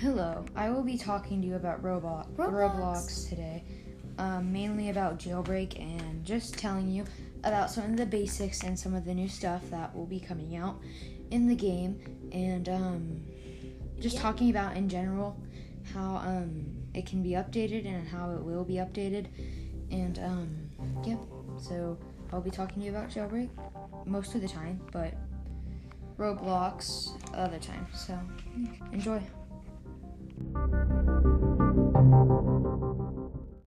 Hello, I will be talking to you about Roblox, Roblox. Roblox today, um, mainly about jailbreak and just telling you about some of the basics and some of the new stuff that will be coming out in the game, and um, just Yeah. talking about in general how um, it can be updated and how it will be updated, and um, yep. yeah. So I'll be talking to you about jailbreak most of the time, but Roblox other time. So enjoy.